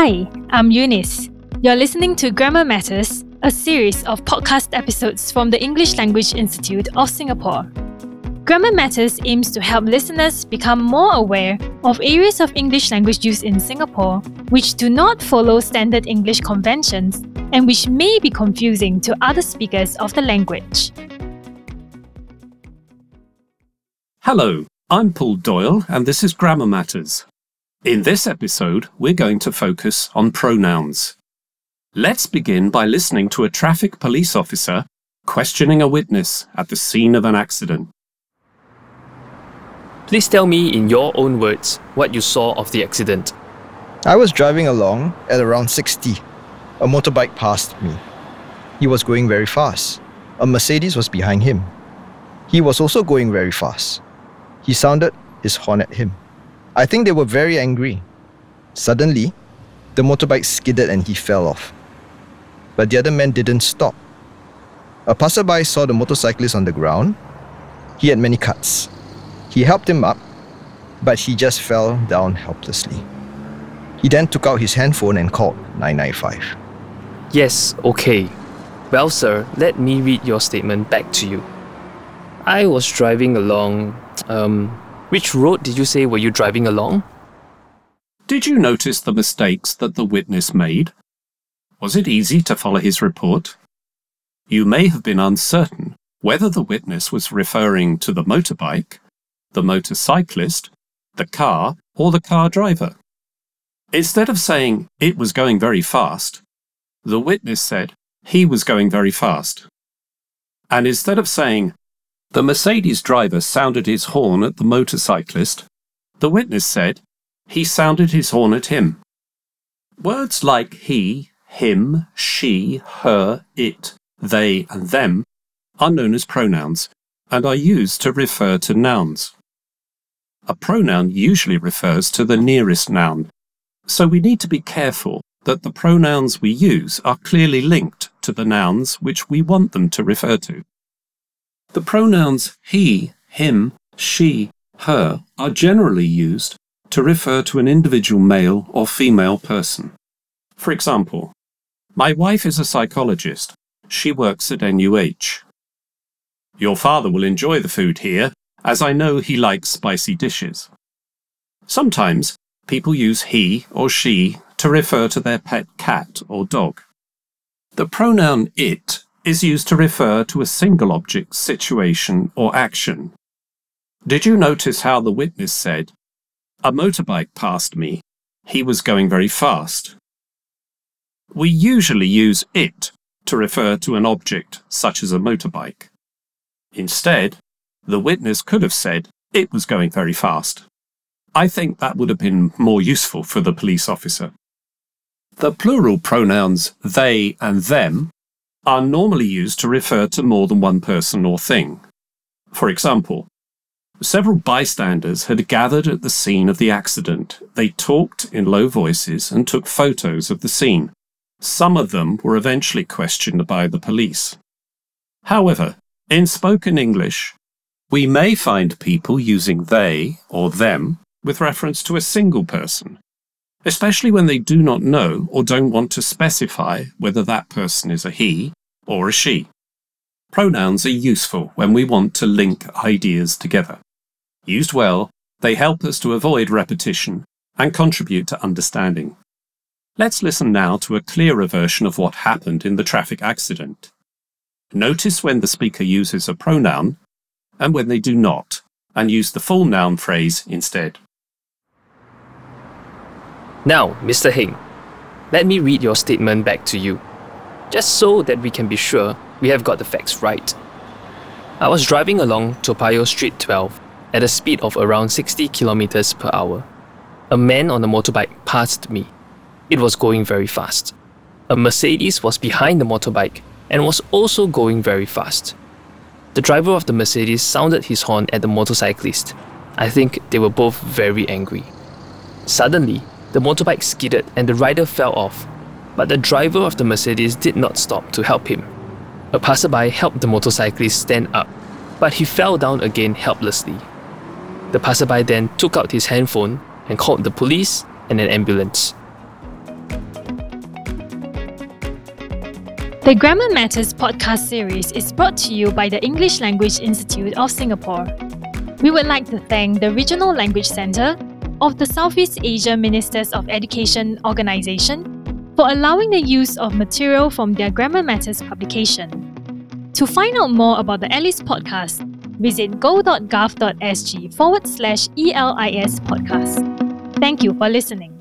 Hi, I'm Eunice. You're listening to Grammar Matters, a series of podcast episodes from the English Language Institute of Singapore. Grammar Matters aims to help listeners become more aware of areas of English language use in Singapore which do not follow standard English conventions and which may be confusing to other speakers of the language. Hello, I'm Paul Doyle, and this is Grammar Matters. In this episode, we're going to focus on pronouns. Let's begin by listening to a traffic police officer questioning a witness at the scene of an accident. Please tell me in your own words what you saw of the accident. I was driving along at around 60. A motorbike passed me. He was going very fast. A Mercedes was behind him. He was also going very fast. He sounded his horn at him. I think they were very angry. Suddenly, the motorbike skidded and he fell off. But the other man didn't stop. A passerby saw the motorcyclist on the ground. He had many cuts. He helped him up, but he just fell down helplessly. He then took out his handphone and called 995. Yes, okay. Well, sir, let me read your statement back to you. I was driving along. Um, which road did you say were you driving along? Did you notice the mistakes that the witness made? Was it easy to follow his report? You may have been uncertain whether the witness was referring to the motorbike, the motorcyclist, the car, or the car driver. Instead of saying it was going very fast, the witness said he was going very fast. And instead of saying the Mercedes driver sounded his horn at the motorcyclist. The witness said he sounded his horn at him. Words like he, him, she, her, it, they, and them are known as pronouns and are used to refer to nouns. A pronoun usually refers to the nearest noun, so we need to be careful that the pronouns we use are clearly linked to the nouns which we want them to refer to. The pronouns he, him, she, her are generally used to refer to an individual male or female person. For example, my wife is a psychologist. She works at NUH. Your father will enjoy the food here, as I know he likes spicy dishes. Sometimes people use he or she to refer to their pet cat or dog. The pronoun it is used to refer to a single object, situation, or action. Did you notice how the witness said, A motorbike passed me. He was going very fast. We usually use it to refer to an object, such as a motorbike. Instead, the witness could have said it was going very fast. I think that would have been more useful for the police officer. The plural pronouns they and them are normally used to refer to more than one person or thing. For example, several bystanders had gathered at the scene of the accident. They talked in low voices and took photos of the scene. Some of them were eventually questioned by the police. However, in spoken English, we may find people using they or them with reference to a single person, especially when they do not know or don't want to specify whether that person is a he or a she. Pronouns are useful when we want to link ideas together. Used well, they help us to avoid repetition and contribute to understanding. Let's listen now to a clearer version of what happened in the traffic accident. Notice when the speaker uses a pronoun and when they do not, and use the full noun phrase instead. Now, Mr. Heng, let me read your statement back to you just so that we can be sure we have got the facts right. I was driving along Toa Street 12 at a speed of around 60 kilometers per hour. A man on a motorbike passed me. It was going very fast. A Mercedes was behind the motorbike and was also going very fast. The driver of the Mercedes sounded his horn at the motorcyclist. I think they were both very angry. Suddenly, the motorbike skidded and the rider fell off, but the driver of the Mercedes did not stop to help him. A passerby helped the motorcyclist stand up, but he fell down again helplessly. The passerby then took out his handphone and called the police and an ambulance. The Grammar Matters podcast series is brought to you by the English Language Institute of Singapore. We would like to thank the Regional Language Centre of the Southeast Asia Ministers of Education Organisation for allowing the use of material from their Grammar Matters publication. To find out more about the ELIS podcast, visit go.gov.sg forward slash ELIS podcast. Thank you for listening.